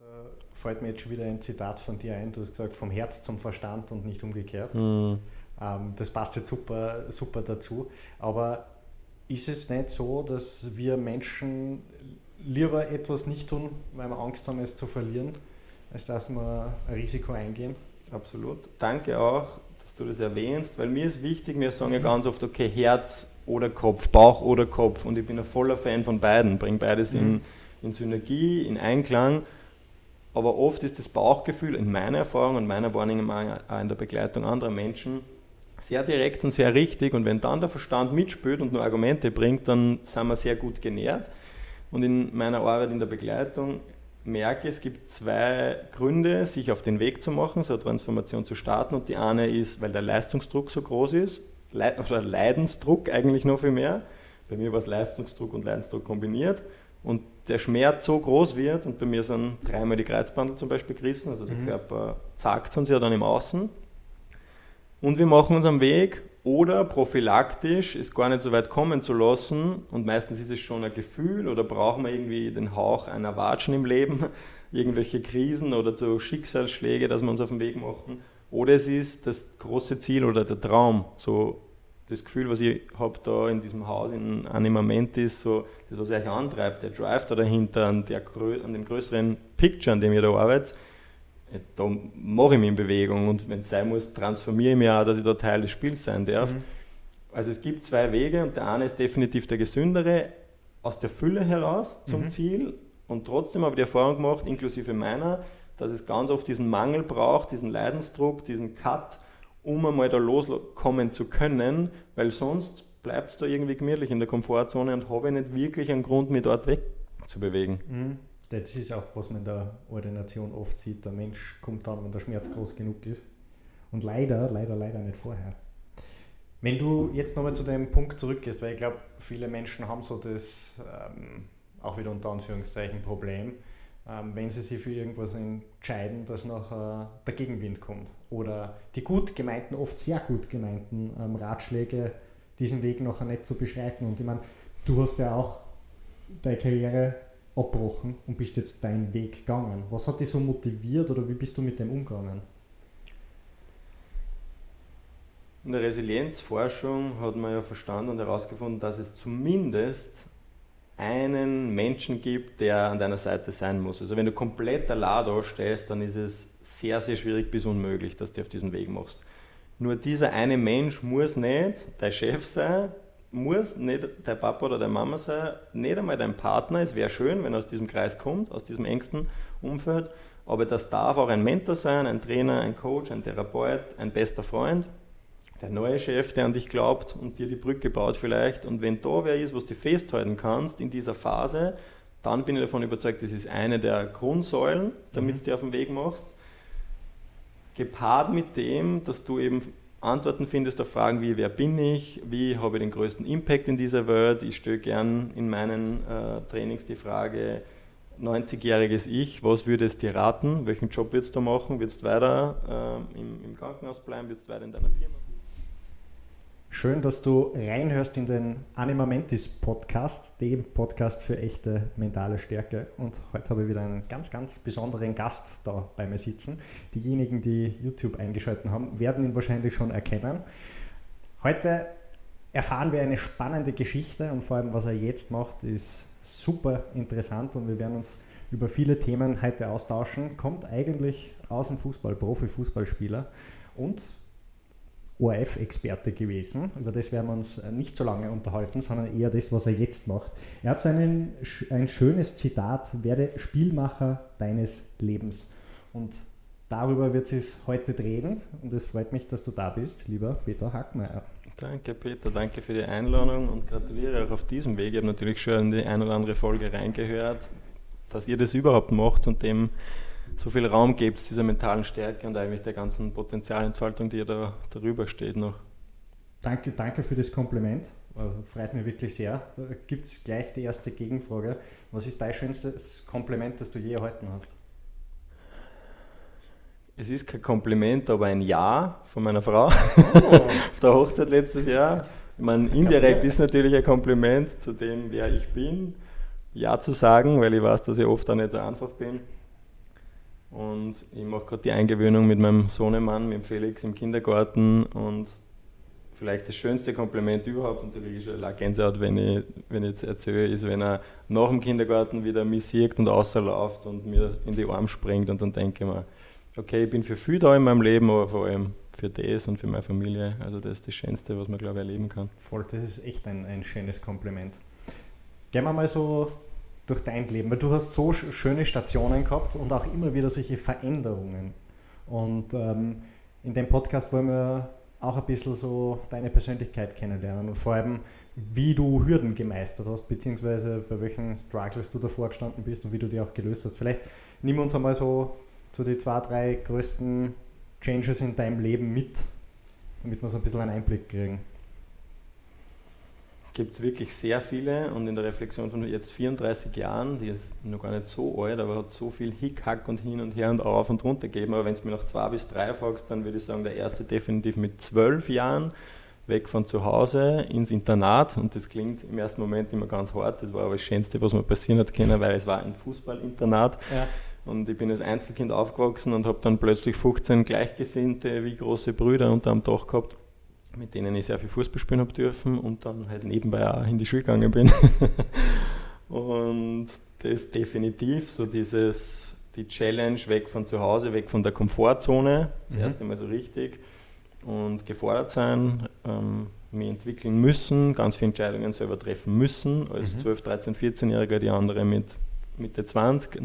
Da fällt mir jetzt schon wieder ein Zitat von dir ein. Du hast gesagt, vom Herz zum Verstand und nicht umgekehrt. Mhm. Ähm, das passt jetzt super, super dazu. Aber ist es nicht so, dass wir Menschen lieber etwas nicht tun, weil wir Angst haben, es zu verlieren, als dass wir ein Risiko eingehen? Absolut. Danke auch, dass du das erwähnst, weil mir ist wichtig, wir sagen ja ganz oft, okay, Herz oder Kopf, Bauch oder Kopf. Und ich bin ein voller Fan von beiden, bringe beides mhm. in, in Synergie, in Einklang. Aber oft ist das Bauchgefühl in meiner Erfahrung und meiner Wahrnehmung auch in der Begleitung anderer Menschen sehr direkt und sehr richtig. Und wenn dann der Verstand mitspielt und nur Argumente bringt, dann sind wir sehr gut genährt. Und in meiner Arbeit in der Begleitung merke ich, es gibt zwei Gründe, sich auf den Weg zu machen, so eine Transformation zu starten. Und die eine ist, weil der Leistungsdruck so groß ist, oder Leidensdruck eigentlich noch viel mehr. Bei mir war es Leistungsdruck und Leidensdruck kombiniert und der Schmerz so groß wird, und bei mir sind dreimal die Kreuzbandel zum Beispiel gerissen, also der mhm. Körper zackt uns ja dann im Außen. Und wir machen uns am Weg oder prophylaktisch es gar nicht so weit kommen zu lassen und meistens ist es schon ein Gefühl oder brauchen wir irgendwie den Hauch einer Watschen im Leben, irgendwelche Krisen oder so Schicksalsschläge, dass wir uns auf den Weg machen. Oder es ist das große Ziel oder der Traum, so das Gefühl, was ich habe da in diesem Haus in Animament ist, so das, was euch antreibt, der Drive da dahinter, an, der, an dem größeren Picture, an dem ihr da arbeitet, da mache ich mich in Bewegung und wenn es sein muss, transformiere ich mich auch, dass ich da Teil des Spiels sein darf. Mhm. Also es gibt zwei Wege und der eine ist definitiv der gesündere, aus der Fülle heraus zum mhm. Ziel und trotzdem habe ich die Erfahrung gemacht, inklusive meiner, dass es ganz oft diesen Mangel braucht, diesen Leidensdruck, diesen Cut, um einmal da loskommen zu können, weil sonst bleibt es da irgendwie gemütlich in der Komfortzone und habe ich nicht wirklich einen Grund, mich dort wegzubewegen. Mhm. Das ist auch, was man in der Ordination oft sieht. Der Mensch kommt dann, wenn der Schmerz groß genug ist. Und leider, leider, leider nicht vorher. Wenn du jetzt nochmal zu dem Punkt zurückgehst, weil ich glaube, viele Menschen haben so das, ähm, auch wieder unter Anführungszeichen, Problem, wenn sie sich für irgendwas entscheiden, dass nachher der Gegenwind kommt. Oder die gut gemeinten, oft sehr gut gemeinten ähm, Ratschläge, diesen Weg nachher nicht zu beschreiten. Und ich meine, du hast ja auch deine Karriere abbrochen und bist jetzt deinen Weg gegangen. Was hat dich so motiviert oder wie bist du mit dem umgegangen? In der Resilienzforschung hat man ja verstanden und herausgefunden, dass es zumindest einen Menschen gibt, der an deiner Seite sein muss. Also wenn du komplett allein da stehst, dann ist es sehr, sehr schwierig bis unmöglich, dass du auf diesen Weg machst. Nur dieser eine Mensch muss nicht dein Chef sein, muss nicht dein Papa oder deine Mama sein, nicht einmal dein Partner. Es wäre schön, wenn er aus diesem Kreis kommt, aus diesem engsten Umfeld. Aber das darf auch ein Mentor sein, ein Trainer, ein Coach, ein Therapeut, ein bester Freund der neue Chef, der an dich glaubt und dir die Brücke baut vielleicht. Und wenn da wer ist, was du festhalten kannst in dieser Phase, dann bin ich davon überzeugt, das ist eine der Grundsäulen, damit mhm. du dir auf den Weg machst. Gepaart mit dem, dass du eben Antworten findest auf Fragen wie, wer bin ich, wie habe ich den größten Impact in dieser Welt. Ich stelle gern in meinen äh, Trainings die Frage, 90-jähriges Ich, was würdest du dir raten? Welchen Job würdest du machen? Würdest du weiter äh, im, im Krankenhaus bleiben? Würdest du weiter in deiner Firma? Schön, dass du reinhörst in den Anima Mentis Podcast, dem Podcast für echte mentale Stärke. Und heute habe ich wieder einen ganz, ganz besonderen Gast da bei mir sitzen. Diejenigen, die YouTube eingeschaltet haben, werden ihn wahrscheinlich schon erkennen. Heute erfahren wir eine spannende Geschichte und vor allem, was er jetzt macht, ist super interessant und wir werden uns über viele Themen heute austauschen. Kommt eigentlich aus dem Fußball, Profifußballspieler und ORF-Experte gewesen. Über das werden wir uns äh, nicht so lange unterhalten, sondern eher das, was er jetzt macht. Er hat so einen, ein schönes Zitat, werde Spielmacher deines Lebens. Und darüber wird es heute drehen und es freut mich, dass du da bist, lieber Peter Hackmeier. Danke Peter, danke für die Einladung und gratuliere auch auf diesem Weg. Ich habe natürlich schon in die eine oder andere Folge reingehört, dass ihr das überhaupt macht und dem so viel Raum gibt, dieser mentalen Stärke und eigentlich der ganzen Potenzialentfaltung, die da darüber steht noch. Danke, danke für das Kompliment. Äh, freut mich wirklich sehr. Da gibt es gleich die erste Gegenfrage. Was ist dein schönstes Kompliment, das du je erhalten hast? Es ist kein Kompliment, aber ein Ja von meiner Frau oh. auf der Hochzeit letztes Jahr. Ich meine, indirekt ist natürlich ein Kompliment zu dem, wer ich bin. Ja zu sagen, weil ich weiß, dass ich oft auch nicht so einfach bin. Und ich mache gerade die Eingewöhnung mit meinem Sohnemann, mit dem Felix im Kindergarten. Und vielleicht das schönste Kompliment überhaupt, und da kriege ich schon Gänsehaut, wenn ich, wenn ich jetzt erzähle, ist, wenn er nach dem Kindergarten wieder mich sieht und außerläuft und mir in die Arme springt und dann denke ich mir, okay, ich bin für viel da in meinem Leben, aber vor allem für das und für meine Familie. Also das ist das Schönste, was man, glaube ich, erleben kann. Voll, das ist echt ein, ein schönes Kompliment. Gehen wir mal so durch dein Leben, weil du hast so schöne Stationen gehabt und auch immer wieder solche Veränderungen. Und ähm, in dem Podcast wollen wir auch ein bisschen so deine Persönlichkeit kennenlernen und vor allem, wie du Hürden gemeistert hast, beziehungsweise bei welchen Struggles du davor gestanden bist und wie du die auch gelöst hast. Vielleicht nimm uns einmal so zu die zwei, drei größten Changes in deinem Leben mit, damit wir so ein bisschen einen Einblick kriegen gibt es wirklich sehr viele und in der Reflexion von jetzt 34 Jahren, die ist noch gar nicht so alt, aber hat so viel Hickhack und hin und her und auf und runter gegeben. Aber wenn es mir noch zwei bis drei fragst, dann würde ich sagen, der erste definitiv mit zwölf Jahren, weg von zu Hause ins Internat und das klingt im ersten Moment immer ganz hart, das war aber das Schönste, was mir passieren hat können, weil es war ein Fußballinternat. Ja. Und ich bin als Einzelkind aufgewachsen und habe dann plötzlich 15 Gleichgesinnte wie große Brüder unter dem Dach gehabt mit denen ich sehr viel Fußball spielen habe dürfen und dann halt nebenbei auch in die Schule gegangen bin. und das definitiv so dieses, die Challenge weg von zu Hause, weg von der Komfortzone, das mhm. erste Mal so richtig und gefordert sein, ähm, mich entwickeln müssen, ganz viele Entscheidungen selber treffen müssen, als mhm. 12, 13, 14-Jähriger, die andere mit Mitte 20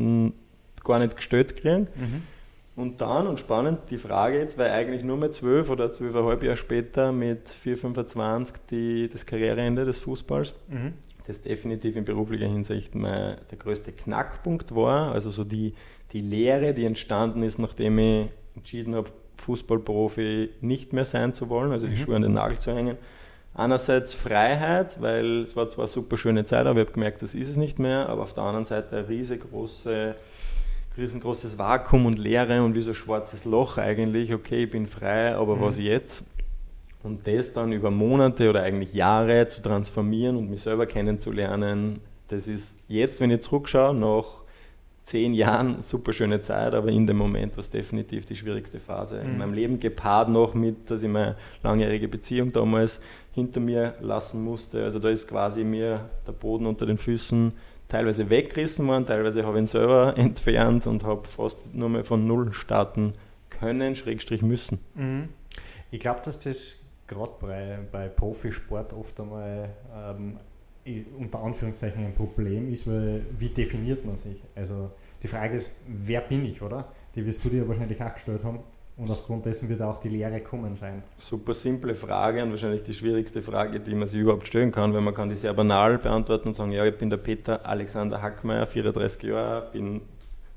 gar nicht gestellt kriegen. Mhm und dann, und spannend, die Frage jetzt, weil eigentlich nur mit zwölf oder zwölfeinhalb Jahre später mit 4, 25 die, das Karriereende des Fußballs, mhm. das definitiv in beruflicher Hinsicht mein, der größte Knackpunkt war. Also so die, die Lehre, die entstanden ist, nachdem ich entschieden habe, Fußballprofi nicht mehr sein zu wollen, also die mhm. Schuhe an den Nagel zu hängen. Einerseits Freiheit, weil es war zwar eine super schöne Zeit, aber ich habe gemerkt, das ist es nicht mehr, aber auf der anderen Seite eine riesengroße riesengroßes Vakuum und Leere und wie so ein schwarzes Loch eigentlich. Okay, ich bin frei, aber mhm. was jetzt? Und das dann über Monate oder eigentlich Jahre zu transformieren und mich selber kennenzulernen, das ist jetzt, wenn ich zurückschaue, nach zehn Jahren super schöne Zeit, aber in dem Moment war es definitiv die schwierigste Phase mhm. in meinem Leben, gepaart noch mit, dass ich meine langjährige Beziehung damals hinter mir lassen musste. Also da ist quasi mir der Boden unter den Füßen teilweise weggerissen worden, teilweise habe ich ihn selber entfernt und habe fast nur mehr von Null starten können, Schrägstrich müssen. Mhm. Ich glaube, dass das gerade bei, bei Profisport oft einmal ähm, unter Anführungszeichen ein Problem ist, weil wie definiert man sich? Also die Frage ist, wer bin ich, oder? Die wirst du dir wahrscheinlich auch gestellt haben. Und aufgrund dessen wird auch die Lehre kommen sein. Super simple Frage und wahrscheinlich die schwierigste Frage, die man sich überhaupt stellen kann, weil man kann die sehr banal beantworten und sagen, ja, ich bin der Peter Alexander Hackmeier, 34 Jahre, bin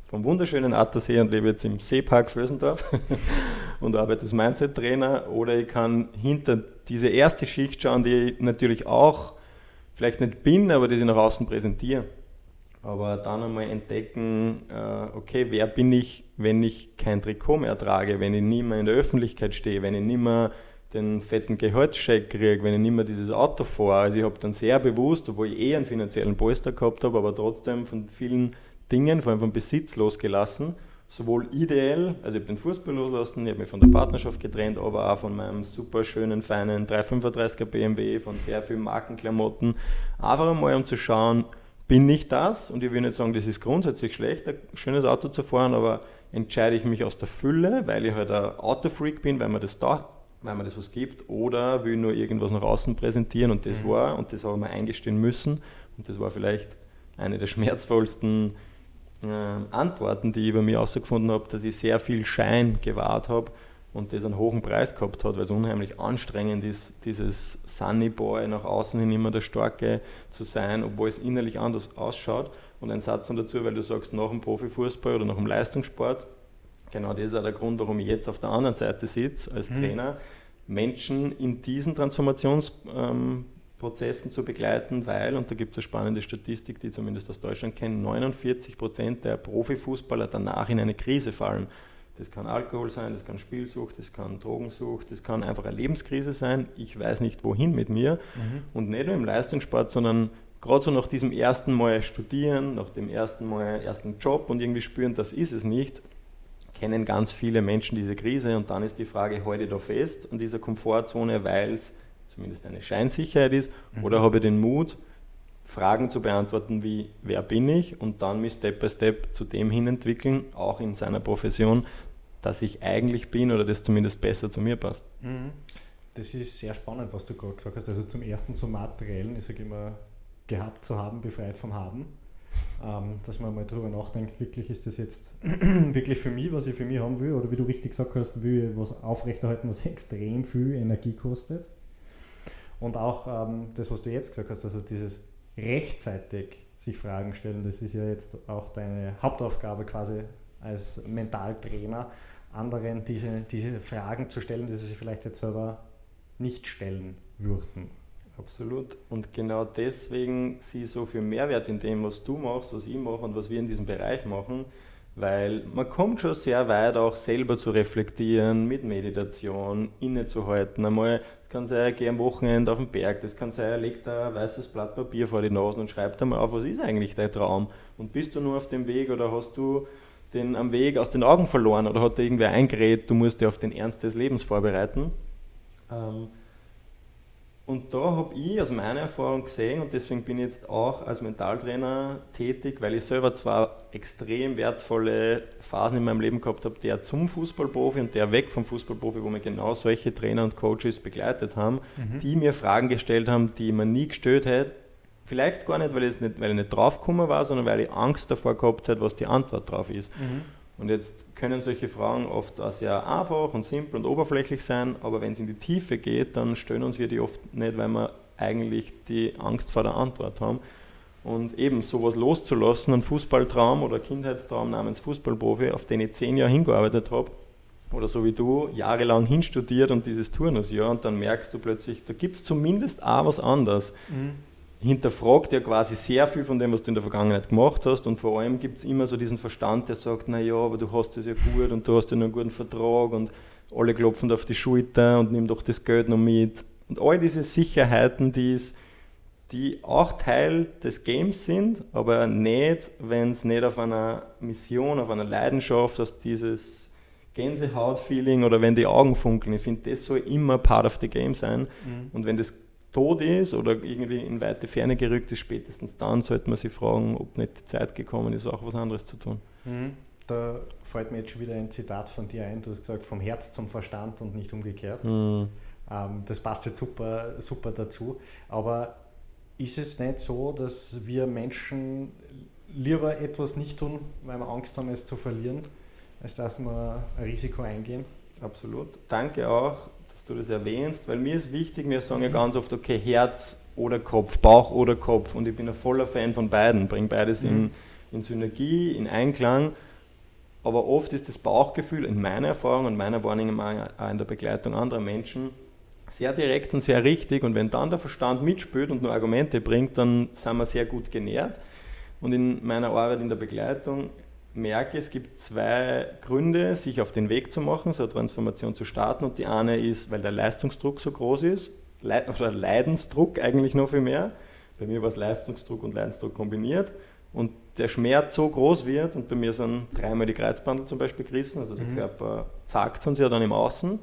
vom wunderschönen Attersee und lebe jetzt im Seepark Vösendorf und arbeite als Mindset-Trainer. Oder ich kann hinter diese erste Schicht schauen, die ich natürlich auch vielleicht nicht bin, aber die ich nach außen präsentiere aber dann einmal entdecken, äh, okay, wer bin ich, wenn ich kein Trikot mehr trage, wenn ich nicht mehr in der Öffentlichkeit stehe, wenn ich nicht mehr den fetten Gehaltscheck kriege, wenn ich nicht mehr dieses Auto fahre. Also ich habe dann sehr bewusst, obwohl ich eh einen finanziellen Polster gehabt habe, aber trotzdem von vielen Dingen, vor allem vom Besitz losgelassen. Sowohl ideell, also ich habe den Fußball losgelassen, ich habe mich von der Partnerschaft getrennt, aber auch von meinem super schönen, feinen 335er BMW, von sehr vielen Markenklamotten. Einfach einmal um zu schauen, bin ich das und ich will nicht sagen, das ist grundsätzlich schlecht, ein schönes Auto zu fahren, aber entscheide ich mich aus der Fülle, weil ich halt ein Autofreak bin, weil mir das da, weil mir das was gibt, oder will nur irgendwas nach außen präsentieren und das mhm. war, und das habe ich mir eingestehen müssen, und das war vielleicht eine der schmerzvollsten äh, Antworten, die ich über mich herausgefunden habe, dass ich sehr viel Schein gewahrt habe und das einen hohen Preis gehabt hat, weil es unheimlich anstrengend ist, dieses Sunny Boy nach außen hin immer der Starke zu sein, obwohl es innerlich anders ausschaut. Und ein Satz noch dazu, weil du sagst, nach dem Profifußball oder nach dem Leistungssport, genau das ist auch der Grund, warum ich jetzt auf der anderen Seite sitze als mhm. Trainer, Menschen in diesen Transformationsprozessen zu begleiten, weil, und da gibt es eine spannende Statistik, die zumindest aus Deutschland kennen, 49 Prozent der Profifußballer danach in eine Krise fallen. Das kann Alkohol sein, das kann Spielsucht, das kann Drogensucht, das kann einfach eine Lebenskrise sein. Ich weiß nicht, wohin mit mir. Mhm. Und nicht nur im Leistungssport, sondern gerade so nach diesem ersten Mal studieren, nach dem ersten Mal ersten Job und irgendwie spüren, das ist es nicht, kennen ganz viele Menschen diese Krise und dann ist die Frage, ich da fest an dieser Komfortzone, weil es zumindest eine Scheinsicherheit ist, mhm. oder habe ich den Mut, Fragen zu beantworten wie, wer bin ich und dann mich Step by Step zu dem hin entwickeln, auch in seiner Profession, dass ich eigentlich bin oder das zumindest besser zu mir passt. Mhm. Das ist sehr spannend, was du gerade gesagt hast. Also zum ersten zum Materiellen, ich sage immer, gehabt zu haben, befreit vom Haben. Ähm, dass man mal drüber nachdenkt, wirklich ist das jetzt wirklich für mich, was ich für mich haben will, oder wie du richtig gesagt hast, will ich was aufrechterhalten, was extrem viel Energie kostet. Und auch ähm, das, was du jetzt gesagt hast, also dieses rechtzeitig sich Fragen stellen, das ist ja jetzt auch deine Hauptaufgabe quasi als Mentaltrainer, anderen diese, diese Fragen zu stellen, die sie sich vielleicht jetzt selber nicht stellen würden. Absolut. Und genau deswegen sieh so viel Mehrwert in dem, was du machst, was ich mache und was wir in diesem Bereich machen, weil man kommt schon sehr weit, auch selber zu reflektieren, mit Meditation, innezuhalten. Einmal, das kann sein, geh am Wochenende auf den Berg, das kann sein, legt ein weißes Blatt Papier vor die Nase und schreibt einmal auf, was ist eigentlich dein Traum? Und bist du nur auf dem Weg oder hast du den am Weg aus den Augen verloren oder hat dir irgendwer eingeredet, du musst dich auf den Ernst des Lebens vorbereiten? Ähm, und da habe ich aus meiner Erfahrung gesehen, und deswegen bin ich jetzt auch als Mentaltrainer tätig, weil ich selber zwar extrem wertvolle Phasen in meinem Leben gehabt habe, der zum Fußballprofi und der weg vom Fußballprofi, wo mir genau solche Trainer und Coaches begleitet haben, mhm. die mir Fragen gestellt haben, die man nie gestellt hätte. Vielleicht gar nicht, weil ich nicht, weil ich nicht draufgekommen war, sondern weil ich Angst davor gehabt hätte, was die Antwort drauf ist. Mhm. Und jetzt können solche Fragen oft auch sehr einfach und simpel und oberflächlich sein, aber wenn es in die Tiefe geht, dann stellen uns wir die oft nicht, weil wir eigentlich die Angst vor der Antwort haben. Und eben sowas loszulassen, einen Fußballtraum oder Kindheitstraum namens Fußballprofi, auf den ich zehn Jahre hingearbeitet habe, oder so wie du, jahrelang hinstudiert und dieses Turnusjahr und dann merkst du plötzlich, da gibt es zumindest auch was anderes. Mhm hinterfragt ja quasi sehr viel von dem, was du in der Vergangenheit gemacht hast und vor allem gibt es immer so diesen Verstand, der sagt, naja, aber du hast es ja gut und du hast ja nur einen guten Vertrag und alle klopfen auf die Schulter und nimm doch das Geld noch mit. Und all diese Sicherheiten, die, ist, die auch Teil des Games sind, aber nicht, wenn es nicht auf einer Mission, auf einer Leidenschaft, aus dieses Gänsehaut-Feeling oder wenn die Augen funkeln. Ich finde, das soll immer Part of the Game sein. Mhm. Und wenn das tot ist oder irgendwie in weite Ferne gerückt ist, spätestens dann sollte man sich fragen, ob nicht die Zeit gekommen ist, auch was anderes zu tun. Mhm. Da fällt mir jetzt schon wieder ein Zitat von dir ein. Du hast gesagt, vom Herz zum Verstand und nicht umgekehrt. Mhm. Ähm, das passt jetzt super, super dazu. Aber ist es nicht so, dass wir Menschen lieber etwas nicht tun, weil wir Angst haben, es zu verlieren, als dass wir ein Risiko eingehen? Absolut. Danke auch dass du das erwähnst, weil mir ist wichtig, wir sagen ja ganz oft, okay, Herz oder Kopf, Bauch oder Kopf. Und ich bin ein voller Fan von beiden, bringe beides in, mhm. in Synergie, in Einklang, aber oft ist das Bauchgefühl in meiner Erfahrung und meiner Wahrnehmung auch in der Begleitung anderer Menschen sehr direkt und sehr richtig. Und wenn dann der Verstand mitspielt und nur Argumente bringt, dann sind wir sehr gut genährt. Und in meiner Arbeit in der Begleitung merke, es gibt zwei Gründe, sich auf den Weg zu machen, so eine Transformation zu starten. Und die eine ist, weil der Leistungsdruck so groß ist, oder Leidensdruck eigentlich noch viel mehr. Bei mir war es Leistungsdruck und Leidensdruck kombiniert. Und der Schmerz so groß wird, und bei mir sind dreimal die Kreuzbandel zum Beispiel gerissen, also der mhm. Körper zackt uns ja dann im Außen.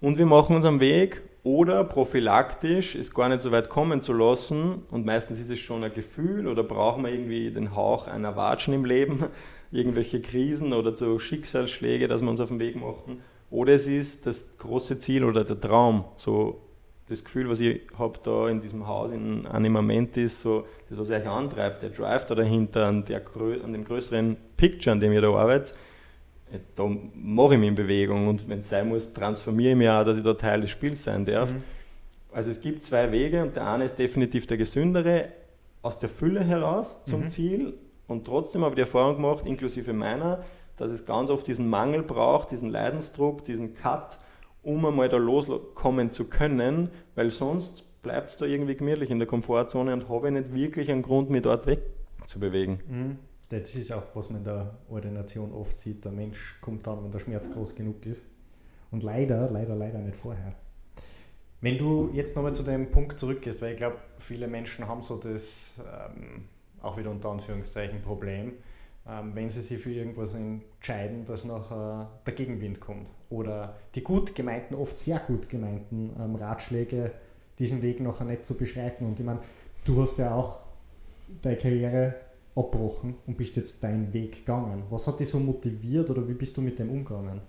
Und wir machen uns am Weg oder prophylaktisch es gar nicht so weit kommen zu lassen und meistens ist es schon ein Gefühl oder brauchen wir irgendwie den Hauch einer Watschen im Leben, irgendwelche Krisen oder so Schicksalsschläge, dass wir uns auf den Weg machen. Oder es ist das große Ziel oder der Traum, so das Gefühl, was ich habe da in diesem Haus in Animament ist, so das, was euch antreibt, der Drive da dahinter, an, der, an dem größeren Picture, an dem ihr da arbeitet da mache ich mich in Bewegung und wenn es sein muss, transformiere ich mich auch, dass ich da Teil des Spiels sein darf. Mhm. Also es gibt zwei Wege und der eine ist definitiv der gesündere, aus der Fülle heraus zum mhm. Ziel und trotzdem habe ich die Erfahrung gemacht, inklusive meiner, dass es ganz oft diesen Mangel braucht, diesen Leidensdruck, diesen Cut, um einmal da loskommen zu können, weil sonst bleibt es da irgendwie gemütlich in der Komfortzone und habe ich nicht wirklich einen Grund, mich dort wegzubewegen. Mhm. Das ist auch, was man in der Ordination oft sieht. Der Mensch kommt dann, wenn der Schmerz groß genug ist. Und leider, leider, leider nicht vorher. Wenn du jetzt nochmal zu dem Punkt zurückgehst, weil ich glaube, viele Menschen haben so das, ähm, auch wieder unter Anführungszeichen, Problem, ähm, wenn sie sich für irgendwas entscheiden, dass nachher der Gegenwind kommt. Oder die gut gemeinten, oft sehr gut gemeinten ähm, Ratschläge, diesen Weg nachher nicht zu beschreiten. Und ich meine, du hast ja auch deine Karriere abbrochen und bist jetzt deinen Weg gegangen. Was hat dich so motiviert oder wie bist du mit dem umgegangen?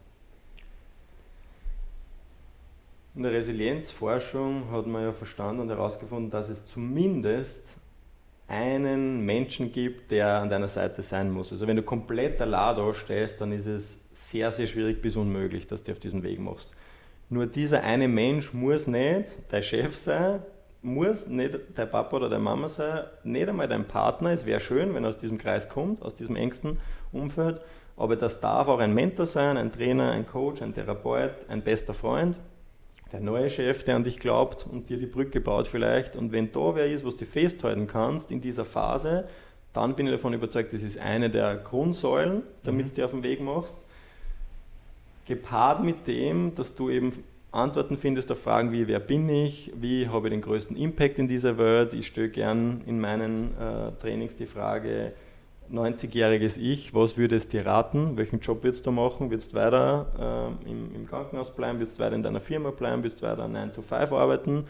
In der Resilienzforschung hat man ja verstanden und herausgefunden, dass es zumindest einen Menschen gibt, der an deiner Seite sein muss. Also wenn du komplett allein da stehst, dann ist es sehr, sehr schwierig bis unmöglich, dass du auf diesen Weg machst. Nur dieser eine Mensch muss nicht dein Chef sein, muss nicht dein Papa oder deine Mama sein, nicht einmal dein Partner. Es wäre schön, wenn er aus diesem Kreis kommt, aus diesem engsten Umfeld. Aber das darf auch ein Mentor sein, ein Trainer, ein Coach, ein Therapeut, ein bester Freund der neue Chef, der an dich glaubt und dir die Brücke baut vielleicht. Und wenn da wer ist, was du festhalten kannst in dieser Phase, dann bin ich davon überzeugt, das ist eine der Grundsäulen, damit mhm. du dir auf den Weg machst. Gepaart mit dem, dass du eben Antworten findest auf Fragen wie, wer bin ich, wie habe ich den größten Impact in dieser Welt. Ich stelle gern in meinen äh, Trainings die Frage, 90-jähriges Ich, was würdest du dir raten? Welchen Job würdest du machen? Würdest du weiter äh, im, im, Krankenhaus bleiben? Würdest du weiter in deiner Firma bleiben? Würdest du weiter 9 to 5 arbeiten?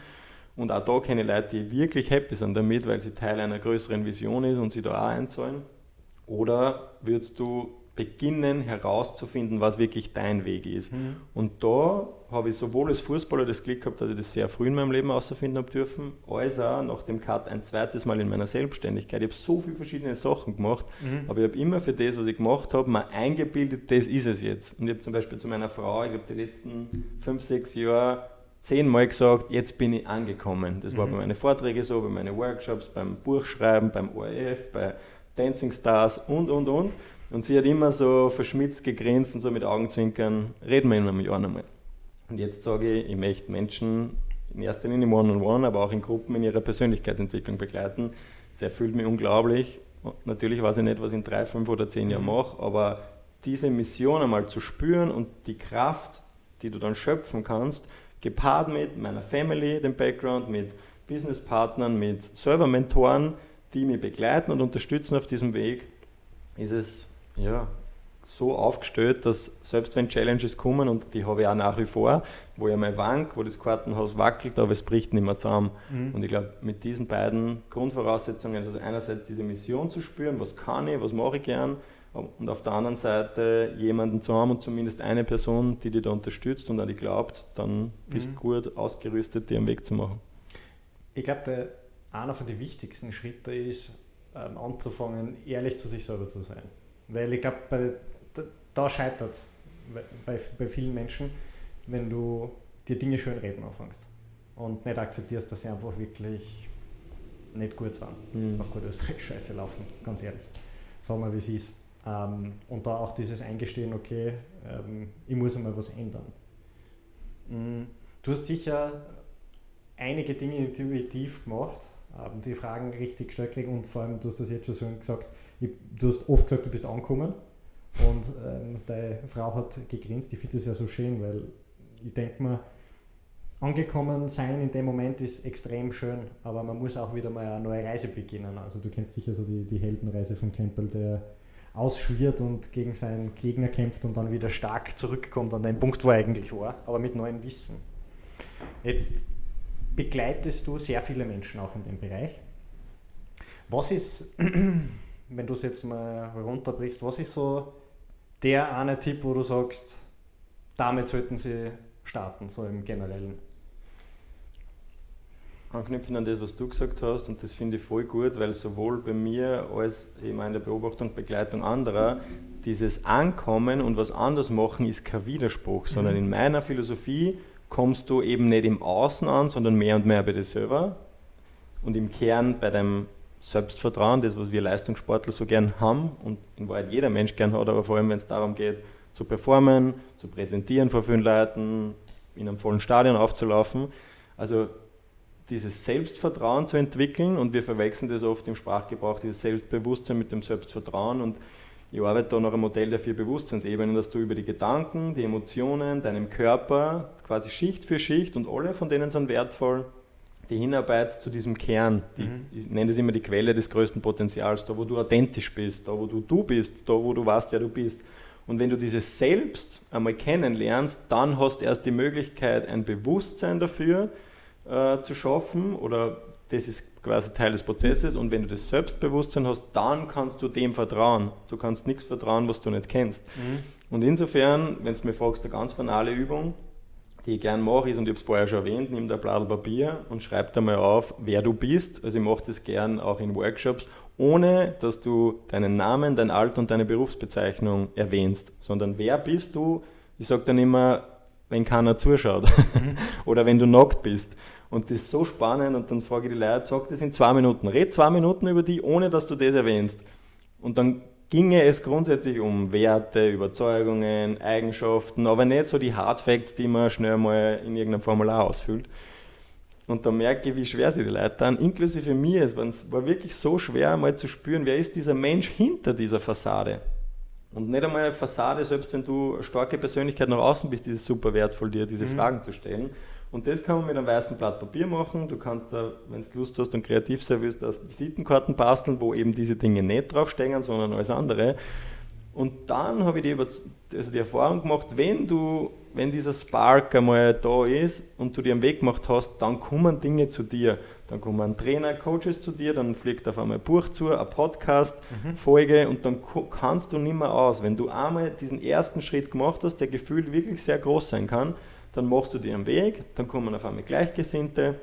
Und auch da kenne ich Leute, die wirklich happy sind damit, weil sie Teil einer größeren Vision ist und sie da auch einzahlen. Oder würdest du beginnen herauszufinden, was wirklich dein Weg ist. Mhm. Und da habe ich sowohl als Fußballer das Glück gehabt, dass ich das sehr früh in meinem Leben herausfinden habe dürfen, als auch nach dem Cut ein zweites Mal in meiner Selbstständigkeit. Ich habe so viele verschiedene Sachen gemacht, mhm. aber ich habe immer für das, was ich gemacht habe, mal eingebildet, das ist es jetzt. Und ich habe zum Beispiel zu meiner Frau, ich glaube, die letzten fünf, sechs Jahre zehnmal gesagt, jetzt bin ich angekommen. Das war mhm. bei meinen Vorträgen so, bei meinen Workshops, beim Buchschreiben, beim ORF, bei Dancing Stars und, und, und. Und sie hat immer so verschmitzt gegrinst und so mit Augenzwinkern, reden wir in einem Jahr nochmal. Und jetzt sage ich, ich möchte Menschen in erster Linie One-on-One, -on -one, aber auch in Gruppen in ihrer Persönlichkeitsentwicklung begleiten. Das erfüllt mich unglaublich. Natürlich weiß ich nicht, was ich in drei, fünf oder zehn Jahren mhm. mache, aber diese Mission einmal zu spüren und die Kraft, die du dann schöpfen kannst, gepaart mit meiner Family, dem Background, mit Businesspartnern, mit Server-Mentoren, die mich begleiten und unterstützen auf diesem Weg, ist es ja, so aufgestellt, dass selbst wenn Challenges kommen, und die habe ich auch nach wie vor, wo ich mal wank, wo das Kartenhaus wackelt, aber es bricht nicht mehr zusammen. Mhm. Und ich glaube, mit diesen beiden Grundvoraussetzungen, also einerseits diese Mission zu spüren, was kann ich, was mache ich gern, und auf der anderen Seite jemanden zu haben und zumindest eine Person, die dich da unterstützt und an dich glaubt, dann bist du mhm. gut ausgerüstet, dir einen Weg zu machen. Ich glaube, einer von den wichtigsten Schritten ist, ähm, anzufangen, ehrlich zu sich selber zu sein. Weil ich glaube, da, scheitert es bei, bei vielen Menschen, wenn du dir Dinge schön reden anfängst und nicht akzeptierst, dass sie einfach wirklich nicht gut sind. Mhm. Auf gut Österreich scheiße laufen, ganz ehrlich. Sagen wir, wie es ist. Ähm, und da auch dieses Eingestehen, okay, ähm, ich muss einmal was ändern. Mhm. Du hast sicher einige Dinge intuitiv gemacht, die Fragen richtig gestellt kriegen und vor allem, du hast das jetzt schon gesagt, ich, du hast oft gesagt, du bist angekommen und ähm, deine Frau hat gegrinst. Ich finde das ja so schön, weil ich denke mir, angekommen sein in dem Moment ist extrem schön, aber man muss auch wieder mal eine neue Reise beginnen. Also du kennst sicher so die, die Heldenreise von Campbell, der ausschwirrt und gegen seinen Gegner kämpft und dann wieder stark zurückkommt an den Punkt, wo er eigentlich war, aber mit neuem Wissen. Jetzt begleitest du sehr viele Menschen auch in dem Bereich. Was ist, wenn du es jetzt mal runterbrichst, was ist so der eine Tipp, wo du sagst, damit sollten sie starten, so im Generellen? Anknüpfen an das, was du gesagt hast, und das finde ich voll gut, weil sowohl bei mir als eben in der Beobachtung und Begleitung anderer dieses Ankommen und was anders machen ist kein Widerspruch, sondern mhm. in meiner Philosophie kommst du eben nicht im Außen an, sondern mehr und mehr bei dir selber und im Kern bei deinem Selbstvertrauen, das, was wir Leistungssportler so gern haben und in Wahrheit jeder Mensch gern hat, aber vor allem, wenn es darum geht, zu performen, zu präsentieren vor vielen Leuten, in einem vollen Stadion aufzulaufen. Also dieses Selbstvertrauen zu entwickeln und wir verwechseln das oft im Sprachgebrauch, dieses Selbstbewusstsein mit dem Selbstvertrauen und ich arbeite da nach einem Modell der vier Bewusstseinsebenen, dass du über die Gedanken, die Emotionen, deinem Körper quasi Schicht für Schicht und alle von denen sind wertvoll, die Hinarbeit zu diesem Kern, die, mhm. ich nenne das immer die Quelle des größten Potenzials, da wo du authentisch bist, da wo du du bist, da wo du weißt, wer du bist. Und wenn du dieses Selbst einmal kennenlernst, dann hast du erst die Möglichkeit, ein Bewusstsein dafür äh, zu schaffen oder das ist quasi Teil des Prozesses und wenn du das Selbstbewusstsein hast, dann kannst du dem vertrauen. Du kannst nichts vertrauen, was du nicht kennst. Mhm. Und insofern, wenn du mir fragst, eine ganz banale Übung, die ich gerne mache, ist, und ich habe es vorher schon erwähnt, nimm da ein Blatt Papier und schreib da mal auf, wer du bist. Also ich mache das gern auch in Workshops, ohne dass du deinen Namen, dein Alter und deine Berufsbezeichnung erwähnst, sondern wer bist du? Ich sage dann immer, wenn keiner zuschaut oder wenn du nackt bist. Und das ist so spannend und dann frage ich die Leute, sag das in zwei Minuten. Red zwei Minuten über die, ohne dass du das erwähnst. Und dann ginge es grundsätzlich um Werte, Überzeugungen, Eigenschaften, aber nicht so die Hard Facts, die man schnell mal in irgendeinem Formular ausfüllt. Und da merke ich, wie schwer sie die Leute dann, inklusive mir, es war wirklich so schwer, mal zu spüren, wer ist dieser Mensch hinter dieser Fassade. Und nicht einmal eine Fassade, selbst wenn du eine starke Persönlichkeit nach außen bist, ist es super wertvoll, dir diese mhm. Fragen zu stellen. Und das kann man mit einem weißen Blatt Papier machen. Du kannst da, wenn du Lust hast und kreativ sein willst, aus Visitenkarten basteln, wo eben diese Dinge nicht draufstehen, sondern alles andere. Und dann habe ich die, also die Erfahrung gemacht, wenn du, wenn dieser Spark einmal da ist und du dir einen Weg gemacht hast, dann kommen Dinge zu dir. Dann kommen Trainer, Coaches zu dir, dann fliegt auf einmal ein Buch zu, eine Podcast-Folge mhm. und dann kannst du nicht mehr aus. Wenn du einmal diesen ersten Schritt gemacht hast, der Gefühl wirklich sehr groß sein kann, dann machst du dir einen Weg, dann kommen auf einmal Gleichgesinnte,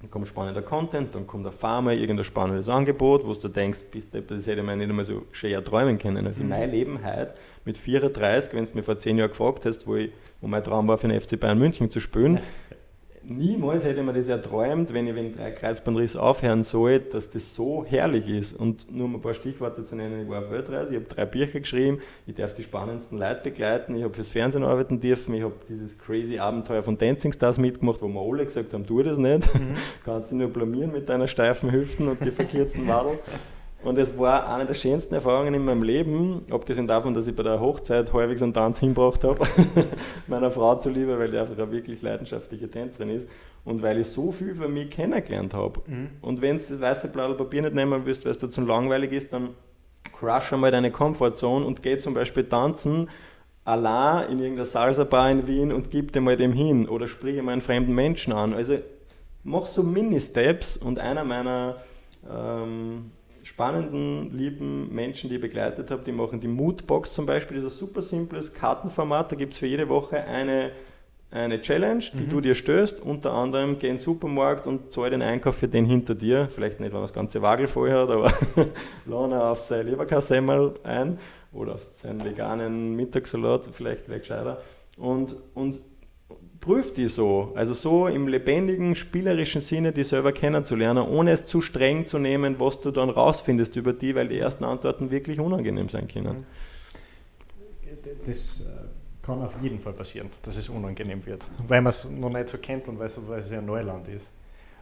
dann kommt spannender Content, dann kommt auf einmal irgendein spannendes Angebot, wo du denkst, das hätte man nicht einmal so schwer träumen können. Also mhm. mein Leben heute mit 34, wenn du mir vor zehn Jahren gefragt hast, wo, ich, wo mein Traum war, für den FC Bayern München zu spielen, niemals hätte man das erträumt, wenn ich wegen drei Kreuzbandriss aufhören soll, dass das so herrlich ist. Und nur um ein paar Stichworte zu nennen, ich war auf Weltreise, ich habe drei Bücher geschrieben, ich darf die spannendsten Leute begleiten, ich habe fürs Fernsehen arbeiten dürfen, ich habe dieses crazy Abenteuer von Dancing Stars mitgemacht, wo wir alle gesagt haben, tu das nicht, mhm. kannst du nur blamieren mit deiner steifen Hüften und die verkürzten Wadel. Und es war eine der schönsten Erfahrungen in meinem Leben, abgesehen davon, dass ich bei der Hochzeit halbwegs einen Tanz hinbracht habe, meiner Frau zuliebe, weil die einfach eine wirklich leidenschaftliche Tänzerin ist und weil ich so viel von mir kennengelernt habe. Mhm. Und wenn du das weiße Blatt Papier nicht nehmen willst, weil es dir zu langweilig ist, dann crush einmal deine Comfortzone und geh zum Beispiel tanzen allein in irgendeiner Salsa-Bar in Wien und gib dir mal dem hin oder sprich mal einen fremden Menschen an. Also mach so Mini-Steps und einer meiner ähm, spannenden, lieben Menschen, die ich begleitet habe, die machen die Moodbox zum Beispiel, das ist ein super simples Kartenformat, da gibt es für jede Woche eine, eine Challenge, die mhm. du dir stößt, unter anderem geh in den Supermarkt und zahl den Einkauf für den hinter dir, vielleicht nicht, wenn man das ganze Wagel voll hat, aber lohne auf sein Leberkassemmel ein oder auf seinen veganen Mittagssalat, vielleicht wäre gescheiter. Und, und prüf die so. Also so im lebendigen, spielerischen Sinne, die selber kennenzulernen, ohne es zu streng zu nehmen, was du dann rausfindest über die, weil die ersten Antworten wirklich unangenehm sein können. Das äh, kann auf jeden Fall passieren, dass es unangenehm wird, weil man es noch nicht so kennt und weil es, weil es ja Neuland ist.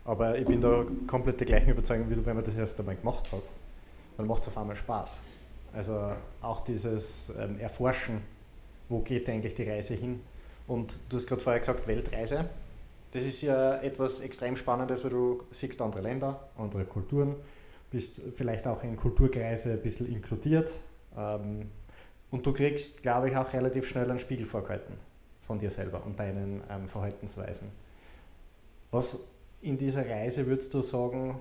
Aber ich bin da komplett der gleichen Überzeugung wie du, wenn man das erst einmal gemacht hat, dann macht es auf einmal Spaß. Also auch dieses ähm, Erforschen, wo geht eigentlich die Reise hin? Und du hast gerade vorher gesagt, Weltreise. Das ist ja etwas extrem Spannendes, weil du siehst andere Länder, andere Kulturen, bist vielleicht auch in Kulturkreise ein bisschen inkludiert. Ähm, und du kriegst, glaube ich, auch relativ schnell einen Spiegel vorgehalten von dir selber und deinen ähm, Verhaltensweisen. Was in dieser Reise würdest du sagen,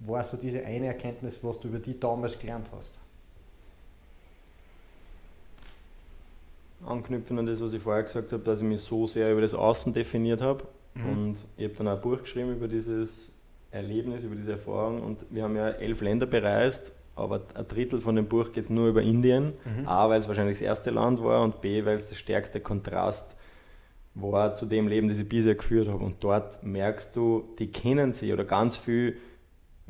war so diese eine Erkenntnis, was du über die damals gelernt hast? Anknüpfen an das, was ich vorher gesagt habe, dass ich mich so sehr über das Außen definiert habe. Mhm. Und ich habe dann auch ein Buch geschrieben über dieses Erlebnis, über diese Erfahrung. Und wir haben ja elf Länder bereist, aber ein Drittel von dem Buch geht nur über Indien. Mhm. A, weil es wahrscheinlich das erste Land war und B, weil es der stärkste Kontrast war zu dem Leben, das ich bisher geführt habe. Und dort merkst du, die kennen sie oder ganz viel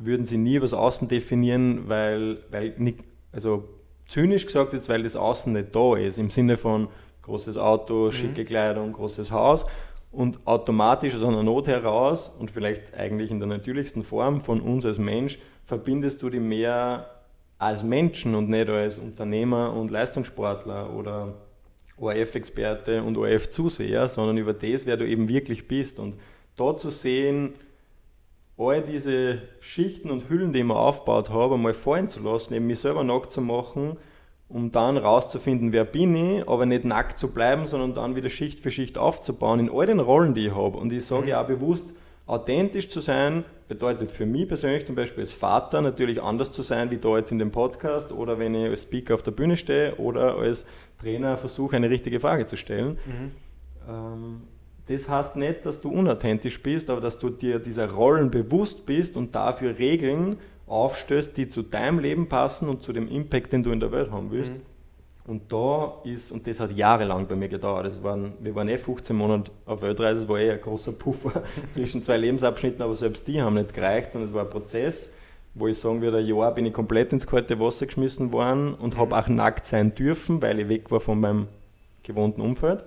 würden sie nie über das Außen definieren, weil, weil nicht, also zynisch gesagt jetzt, weil das Außen nicht da ist, im Sinne von großes Auto, mhm. schicke Kleidung, großes Haus und automatisch aus einer Not heraus und vielleicht eigentlich in der natürlichsten Form von uns als Mensch verbindest du die mehr als Menschen und nicht als Unternehmer und Leistungssportler oder ORF-Experte und ORF-Zuseher, sondern über das, wer du eben wirklich bist. Und da zu sehen, all diese Schichten und Hüllen, die ich mir aufgebaut habe, mal fallen zu lassen, eben mich selber nackt zu machen, um dann rauszufinden, wer bin ich, aber nicht nackt zu bleiben, sondern dann wieder Schicht für Schicht aufzubauen in all den Rollen, die ich habe. Und ich sage mhm. ja auch bewusst, authentisch zu sein bedeutet für mich persönlich zum Beispiel als Vater natürlich anders zu sein, wie da jetzt in dem Podcast oder wenn ich als Speaker auf der Bühne stehe oder als Trainer versuche, eine richtige Frage zu stellen. Mhm. Ähm, das heißt nicht, dass du unauthentisch bist, aber dass du dir dieser Rollen bewusst bist und dafür Regeln aufstößt, die zu deinem Leben passen und zu dem Impact, den du in der Welt haben willst. Mhm. Und da ist, und das hat jahrelang bei mir gedauert, das waren, wir waren eh 15 Monate auf Weltreise, es war eh ein großer Puffer zwischen zwei Lebensabschnitten, aber selbst die haben nicht gereicht, sondern es war ein Prozess, wo ich sagen würde, Jahr bin ich komplett ins kalte Wasser geschmissen worden und habe auch nackt sein dürfen, weil ich weg war von meinem gewohnten Umfeld.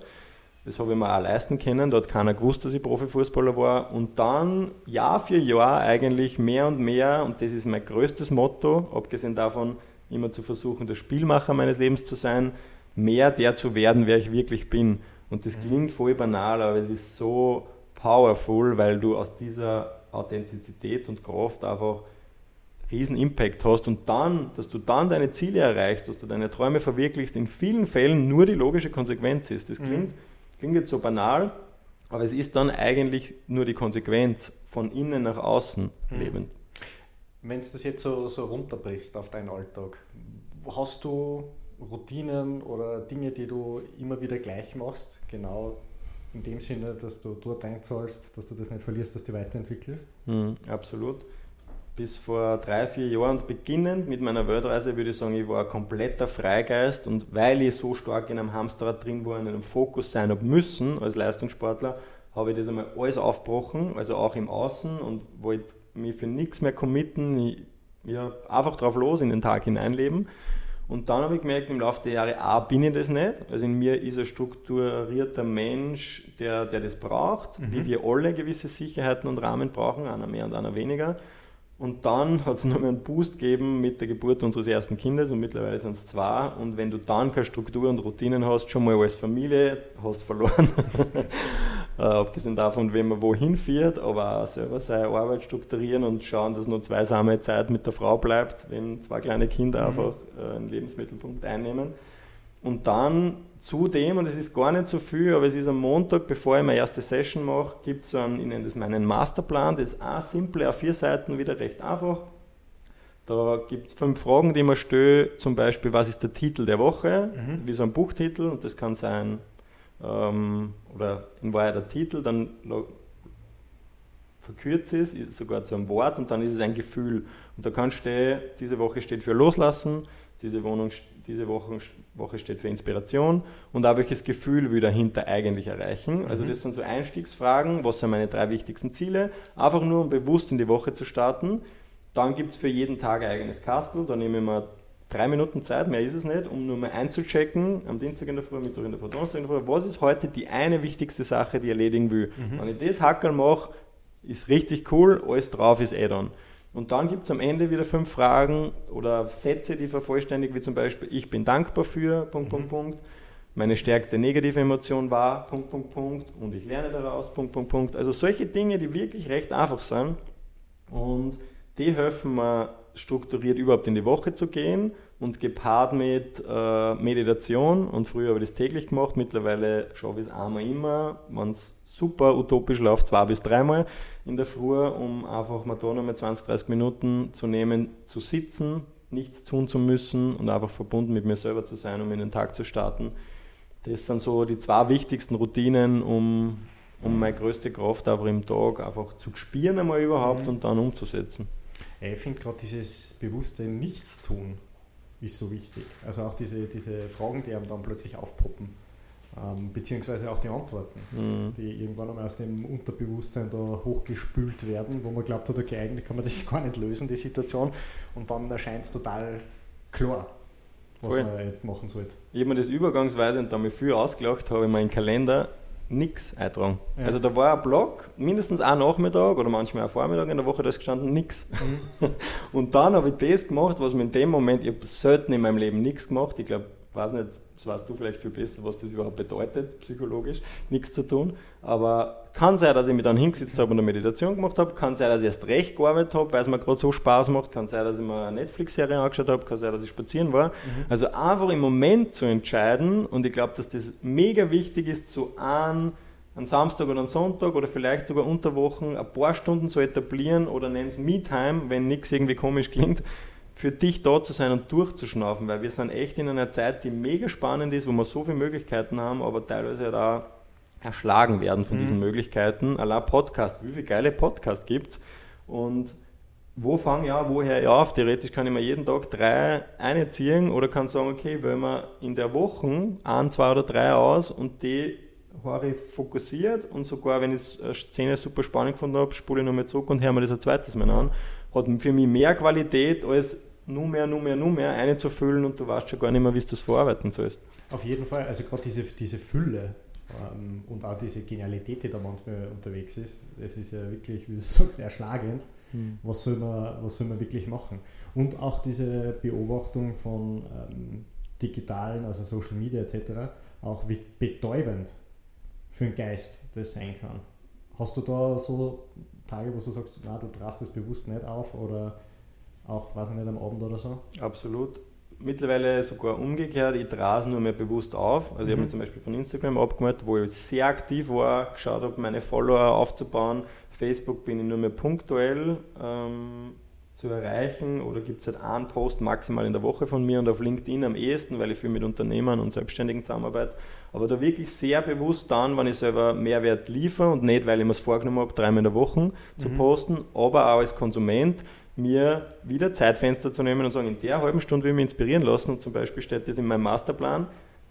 Das habe ich mir auch leisten können. Da hat keiner gewusst, dass ich Profifußballer war. Und dann Jahr für Jahr eigentlich mehr und mehr, und das ist mein größtes Motto, abgesehen davon, immer zu versuchen, der Spielmacher meines Lebens zu sein, mehr der zu werden, wer ich wirklich bin. Und das klingt voll banal, aber es ist so powerful, weil du aus dieser Authentizität und Kraft einfach riesen Impact hast und dann, dass du dann deine Ziele erreichst, dass du deine Träume verwirklichst, in vielen Fällen nur die logische Konsequenz ist. Das klingt mhm Klingt jetzt so banal, aber es ist dann eigentlich nur die Konsequenz von innen nach außen mhm. lebend. Wenn du das jetzt so, so runterbrichst auf deinen Alltag, hast du Routinen oder Dinge, die du immer wieder gleich machst, genau in dem Sinne, dass du dort einzahlst, dass du das nicht verlierst, dass du weiterentwickelst? Mhm, absolut bis vor drei, vier Jahren beginnend mit meiner Weltreise würde ich sagen, ich war ein kompletter Freigeist und weil ich so stark in einem Hamsterrad drin war, in einem Fokus sein habe müssen als Leistungssportler, habe ich das einmal alles aufgebrochen, also auch im Außen und wollte mich für nichts mehr committen, ich, ja, einfach drauf los in den Tag hineinleben. Und dann habe ich gemerkt, im Laufe der Jahre, A, bin ich das nicht. Also in mir ist ein strukturierter Mensch, der, der das braucht, mhm. wie wir alle gewisse Sicherheiten und Rahmen brauchen, einer mehr und einer weniger. Und dann hat es noch einen Boost gegeben mit der Geburt unseres ersten Kindes und mittlerweile sind es zwei. Und wenn du dann keine Struktur und Routinen hast, schon mal als Familie, hast verloren. äh, abgesehen davon, wenn man wohin fährt, aber auch selber seine Arbeit strukturieren und schauen, dass nur zweisame Zeit mit der Frau bleibt, wenn zwei kleine Kinder mhm. einfach äh, einen Lebensmittelpunkt einnehmen. Und dann zudem, und es ist gar nicht so viel, aber es ist am Montag, bevor ich meine erste Session mache, gibt es so einen, ich nenne das meinen Masterplan, das ist auch simple, auf vier Seiten wieder recht einfach. Da gibt es fünf Fragen, die man stellt, zum Beispiel, was ist der Titel der Woche, mhm. wie so ein Buchtitel, und das kann sein, ähm, oder in Wahrheit der Titel, dann verkürzt ist, sogar zu einem Wort, und dann ist es ein Gefühl. Und da kann stehen, diese Woche steht für Loslassen, diese, Wohnung, diese Woche, Woche steht für Inspiration und auch welches Gefühl will dahinter eigentlich erreichen. Also mhm. das sind so Einstiegsfragen, was sind meine drei wichtigsten Ziele, einfach nur um bewusst in die Woche zu starten. Dann gibt es für jeden Tag ein eigenes Kastel, da nehme ich mir drei Minuten Zeit, mehr ist es nicht, um nur mal einzuchecken, am Dienstag in der Früh, Mittwoch in der Früh, Donnerstag in der Früh, was ist heute die eine wichtigste Sache, die ich erledigen will. Mhm. Wenn ich das Hackerl mache, ist richtig cool, alles drauf ist eh dann. Und dann gibt es am Ende wieder fünf Fragen oder Sätze, die vervollständigt, wie zum Beispiel, ich bin dankbar für, Punkt, mhm. Punkt, Punkt. Meine stärkste negative Emotion war, Punkt, Punkt, Punkt. Und ich lerne daraus, Punkt, Punkt, Punkt. Also solche Dinge, die wirklich recht einfach sind. Und die helfen mir strukturiert überhaupt in die Woche zu gehen und gepaart mit äh, Meditation. Und früher habe ich das täglich gemacht, mittlerweile schaffe ich es einmal immer, wenn es super utopisch läuft, zwei bis dreimal in der Früh, um einfach mal da nochmal 20, 30 Minuten zu nehmen, zu sitzen, nichts tun zu müssen und einfach verbunden mit mir selber zu sein, um in den Tag zu starten. Das sind so die zwei wichtigsten Routinen, um, um meine größte Kraft einfach im Tag einfach zu spüren einmal überhaupt mhm. und dann umzusetzen. Ich finde gerade dieses bewusste Nichtstun ist so wichtig. Also auch diese, diese Fragen, die einem dann plötzlich aufpoppen, ähm, beziehungsweise auch die Antworten, mhm. die irgendwann einmal aus dem Unterbewusstsein da hochgespült werden, wo man glaubt hat, okay, eigentlich kann man das gar nicht lösen, die Situation, und dann erscheint es total klar, was Voll. man jetzt machen sollte. Ich habe mir das übergangsweise und damit viel ausgelacht, habe ich meinen Kalender nichts eintragen. Ja. Also da war ein Blog, mindestens ein Nachmittag oder manchmal ein Vormittag in der Woche, da ist gestanden nichts. Mhm. Und dann habe ich das gemacht, was mir in dem Moment, ich habe selten in meinem Leben nichts gemacht, ich glaube weiß nicht, das weißt du vielleicht viel besser, was das überhaupt bedeutet, psychologisch, nichts zu tun. Aber kann sein, dass ich mich dann hingesetzt habe und eine Meditation gemacht habe, kann sein, dass ich erst recht gearbeitet habe, weil es mir gerade so Spaß macht, kann sein, dass ich mir eine Netflix-Serie angeschaut habe, kann sein, dass ich spazieren war. Mhm. Also einfach im Moment zu entscheiden und ich glaube, dass das mega wichtig ist, zu einem einen Samstag oder einen Sonntag oder vielleicht sogar unter Wochen ein paar Stunden zu etablieren oder nennen es Me-Time, wenn nichts irgendwie komisch klingt, für dich da zu sein und durchzuschnaufen, weil wir sind echt in einer Zeit, die mega spannend ist, wo wir so viele Möglichkeiten haben, aber teilweise halt auch erschlagen werden von mhm. diesen Möglichkeiten. Allein Podcast, wie viele geile Podcasts gibt es? Und wo fange ich an, woher ich auf? Theoretisch kann ich mir jeden Tag drei einziehen oder kann sagen, okay, wenn wir in der Woche ein, zwei oder drei aus und die habe ich fokussiert und sogar, wenn ich eine Szene super spannend gefunden habe, spule ich nochmal zurück und höre mir das ein zweites Mal an. Hat für mich mehr Qualität, als nur mehr, nur mehr, nur mehr einzufüllen und du weißt schon gar nicht mehr, wie du das verarbeiten sollst. Auf jeden Fall, also gerade diese, diese Fülle ähm, und auch diese Genialität, die da manchmal unterwegs ist, das ist ja wirklich, wie du sagst, erschlagend. Hm. Was, soll man, was soll man wirklich machen? Und auch diese Beobachtung von ähm, digitalen, also Social Media etc., auch wie betäubend für den Geist das sein kann. Hast du da so Tage, wo du sagst, na, du drast es bewusst nicht auf oder auch, weiß ich nicht, am Abend oder so? Absolut. Mittlerweile sogar umgekehrt, ich trage es nur mehr bewusst auf. Also mhm. ich habe mich zum Beispiel von Instagram abgemeldet, wo ich sehr aktiv war, geschaut habe, meine Follower aufzubauen. Facebook bin ich nur mehr punktuell ähm, zu erreichen oder gibt es halt einen Post maximal in der Woche von mir und auf LinkedIn am ehesten, weil ich viel mit Unternehmern und Selbstständigen zusammenarbeite. Aber da wirklich sehr bewusst dann, wenn ich selber Mehrwert liefere und nicht, weil ich mir es vorgenommen habe, dreimal in der Woche zu mhm. posten, aber auch als Konsument mir wieder Zeitfenster zu nehmen und sagen, in der halben Stunde will ich mich inspirieren lassen und zum Beispiel steht das in meinem Masterplan,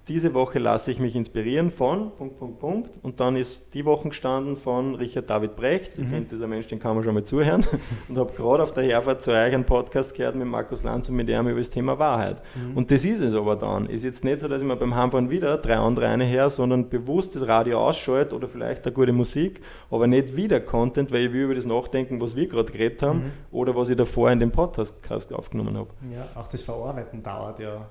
diese Woche lasse ich mich inspirieren von Punkt, Punkt, Punkt. Und dann ist die Woche gestanden von Richard David Brecht. Ich mhm. finde, dieser Mensch, den kann man schon mal zuhören. Und habe gerade auf der Herfahrt zu euch einen Podcast gehört mit Markus Lanz und mit ihm über das Thema Wahrheit. Mhm. Und das ist es aber dann. Ist jetzt nicht so, dass ich mir beim Heimfahren wieder drei andere eine her, sondern bewusst das Radio ausschalte oder vielleicht eine gute Musik, aber nicht wieder Content, weil ich will über das nachdenken, was wir gerade geredet haben mhm. oder was ich davor in dem Podcast aufgenommen habe. Ja, auch das Verarbeiten dauert ja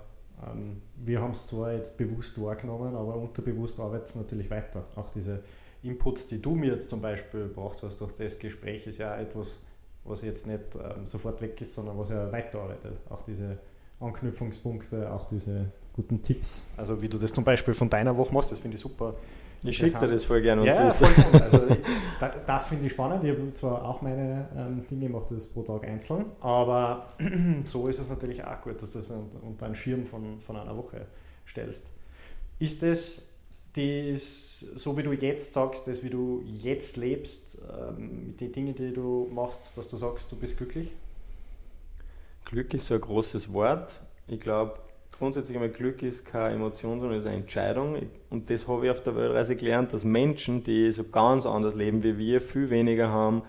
wir haben es zwar jetzt bewusst wahrgenommen, aber unterbewusst arbeitet es natürlich weiter. Auch diese Inputs, die du mir jetzt zum Beispiel brauchst hast durch das Gespräch, ist ja etwas, was jetzt nicht ähm, sofort weg ist, sondern was ja weiterarbeitet. Auch diese Anknüpfungspunkte, auch diese guten Tipps. Also wie du das zum Beispiel von deiner Woche machst, das finde ich super ich schicke dir das voll gerne. Ja, voll also, das, das finde ich spannend. Ich habe zwar auch meine ähm, Dinge, mache das pro Tag einzeln, aber so ist es natürlich auch gut, dass du das unter einen Schirm von, von einer Woche stellst. Ist das das, so wie du jetzt sagst, das wie du jetzt lebst, ähm, die Dinge, die du machst, dass du sagst, du bist glücklich? Glück ist so ein großes Wort. Ich glaube, grundsätzlich einmal Glück ist keine Emotion, sondern ist eine Entscheidung. Und das habe ich auf der Weltreise gelernt, dass Menschen, die so ganz anders leben wie wir, viel weniger haben,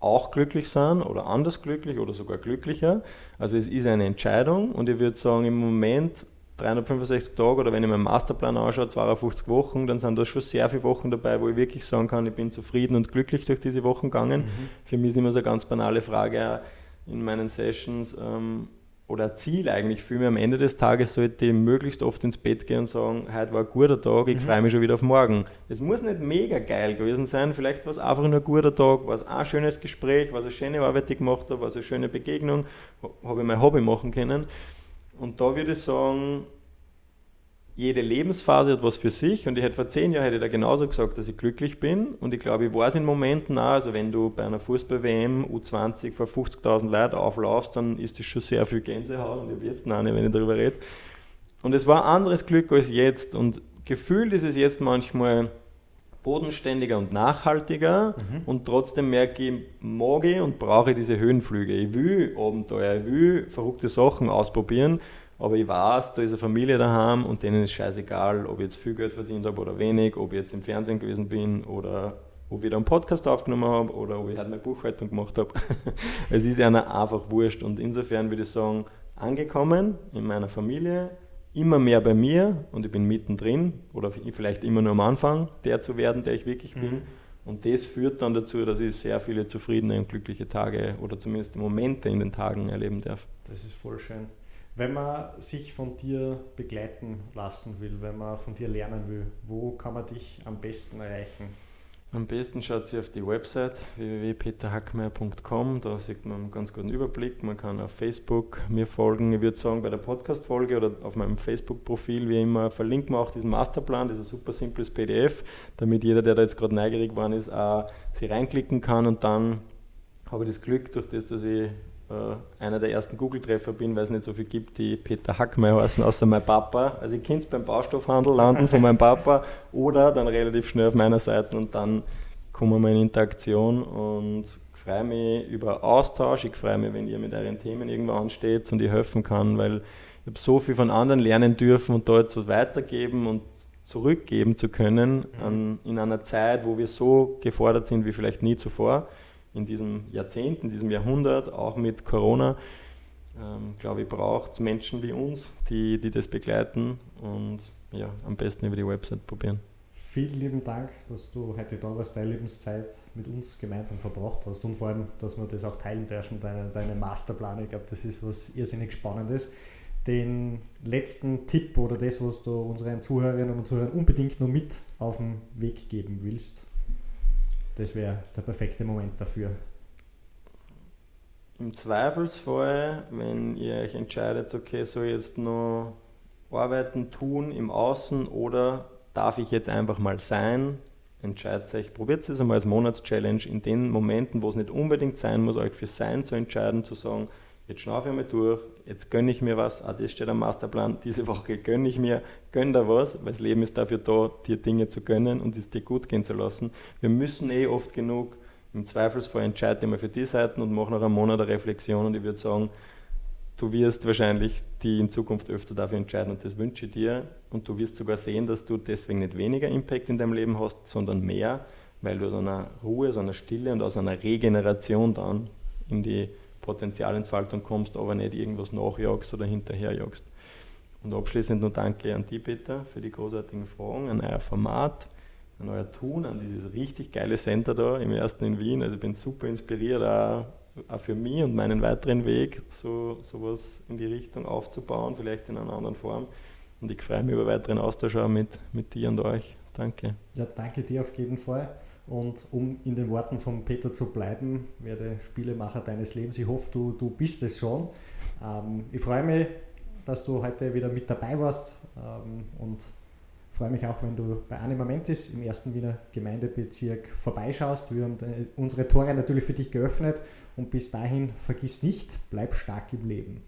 auch glücklich sind oder anders glücklich oder sogar glücklicher. Also es ist eine Entscheidung und ich würde sagen, im Moment 365 Tage oder wenn ich meinen Masterplan anschaue, 52 Wochen, dann sind da schon sehr viele Wochen dabei, wo ich wirklich sagen kann, ich bin zufrieden und glücklich durch diese Wochen gegangen. Mhm. Für mich ist immer so eine ganz banale Frage in meinen Sessions, ähm, oder Ziel eigentlich für mich am Ende des Tages sollte ich möglichst oft ins Bett gehen und sagen, heute war ein guter Tag, ich mhm. freue mich schon wieder auf morgen. Es muss nicht mega geil gewesen sein, vielleicht war es einfach nur ein guter Tag, war es ein schönes Gespräch, war es eine schöne Arbeit, die ich gemacht habe, war es eine schöne Begegnung, habe ich mein Hobby machen können. Und da würde ich sagen, jede Lebensphase hat was für sich und ich hätte vor zehn Jahren hätte ich da genauso gesagt, dass ich glücklich bin und ich glaube, ich war es in Momenten auch, also wenn du bei einer Fußball-WM U20 vor 50.000 Leuten auflaufst, dann ist das schon sehr viel Gänsehaut und ich habe jetzt noch nicht, wenn ich darüber rede. Und es war anderes Glück als jetzt und gefühlt ist es jetzt manchmal bodenständiger und nachhaltiger mhm. und trotzdem merke ich, mag ich und brauche ich diese Höhenflüge. Ich will Abenteuer, ich will verrückte Sachen ausprobieren aber ich weiß, da ist eine Familie daheim und denen ist scheißegal, ob ich jetzt viel Geld verdient habe oder wenig, ob ich jetzt im Fernsehen gewesen bin oder ob ich da einen Podcast aufgenommen habe oder ob ich halt meine Buchhaltung gemacht habe. es ist einer einfach wurscht und insofern würde ich sagen, angekommen in meiner Familie, immer mehr bei mir und ich bin mittendrin oder vielleicht immer nur am Anfang, der zu werden, der ich wirklich bin. Mhm. Und das führt dann dazu, dass ich sehr viele zufriedene und glückliche Tage oder zumindest Momente in den Tagen erleben darf. Das ist voll schön. Wenn man sich von dir begleiten lassen will, wenn man von dir lernen will, wo kann man dich am besten erreichen? Am besten schaut sie auf die Website www.peterhackmeier.com. Da sieht man einen ganz guten Überblick. Man kann auf Facebook mir folgen. Ich würde sagen, bei der Podcast-Folge oder auf meinem Facebook-Profil, wie immer, verlinken wir auch diesen Masterplan. Das ist ein super simples PDF, damit jeder, der da jetzt gerade neugierig geworden ist, auch sich reinklicken kann. Und dann habe ich das Glück, durch das, dass ich einer der ersten Google-Treffer bin, weil es nicht so viel gibt, die Peter Hackmeier heißen, außer mein Papa. Also ich könnte beim Baustoffhandel landen von meinem Papa oder dann relativ schnell auf meiner Seite und dann kommen wir in Interaktion und freue mich über Austausch. Ich freue mich, wenn ihr mit euren Themen irgendwo ansteht und ich helfen kann, weil ich habe so viel von anderen lernen dürfen und dort so weitergeben und zurückgeben zu können an, in einer Zeit, wo wir so gefordert sind wie vielleicht nie zuvor in diesem Jahrzehnt, in diesem Jahrhundert, auch mit Corona, ähm, glaube ich, braucht es Menschen wie uns, die, die das begleiten und ja, am besten über die Website probieren. Vielen lieben Dank, dass du heute da warst, deine Lebenszeit mit uns gemeinsam verbracht hast und vor allem, dass wir das auch teilen dürfen, deine, deine Masterplan. Ich glaube, das ist was irrsinnig Spannendes. Den letzten Tipp oder das, was du unseren Zuhörerinnen und Zuhörern unbedingt noch mit auf den Weg geben willst, das wäre der perfekte Moment dafür. Im Zweifelsfall, wenn ihr euch entscheidet, okay, soll ich jetzt noch arbeiten, tun im Außen oder darf ich jetzt einfach mal sein, entscheidet euch, probiert es einmal als Monatschallenge in den Momenten, wo es nicht unbedingt sein muss, euch für Sein zu entscheiden, zu sagen, jetzt schnaufe ich mal durch, jetzt gönne ich mir was, ah, das steht am Masterplan, diese Woche gönne ich mir, gönne da was, weil das Leben ist dafür da, dir Dinge zu gönnen und es dir gut gehen zu lassen. Wir müssen eh oft genug, im Zweifelsfall entscheide ich mal für die Seiten und mache nach einem Monat eine Reflexion und ich würde sagen, du wirst wahrscheinlich die in Zukunft öfter dafür entscheiden und das wünsche ich dir. Und du wirst sogar sehen, dass du deswegen nicht weniger Impact in deinem Leben hast, sondern mehr, weil du aus einer Ruhe, aus einer Stille und aus einer Regeneration dann in die Potenzialentfaltung kommst, aber nicht irgendwas nachjagst oder hinterherjagst. Und abschließend nur Danke an die Peter für die großartigen Fragen, an euer Format, an euer Tun, an dieses richtig geile Center da im ersten in Wien. Also ich bin super inspiriert, auch, auch für mich und meinen weiteren Weg, so sowas in die Richtung aufzubauen, vielleicht in einer anderen Form. Und ich freue mich über weiteren Austausch auch mit, mit dir und euch. Danke. Ja, danke dir auf jeden Fall. Und um in den Worten von Peter zu bleiben, werde Spielemacher deines Lebens. Ich hoffe, du, du bist es schon. Ähm, ich freue mich, dass du heute wieder mit dabei warst ähm, und freue mich auch, wenn du bei Anima Mentis im ersten Wiener Gemeindebezirk vorbeischaust. Wir haben unsere Tore natürlich für dich geöffnet und bis dahin vergiss nicht, bleib stark im Leben.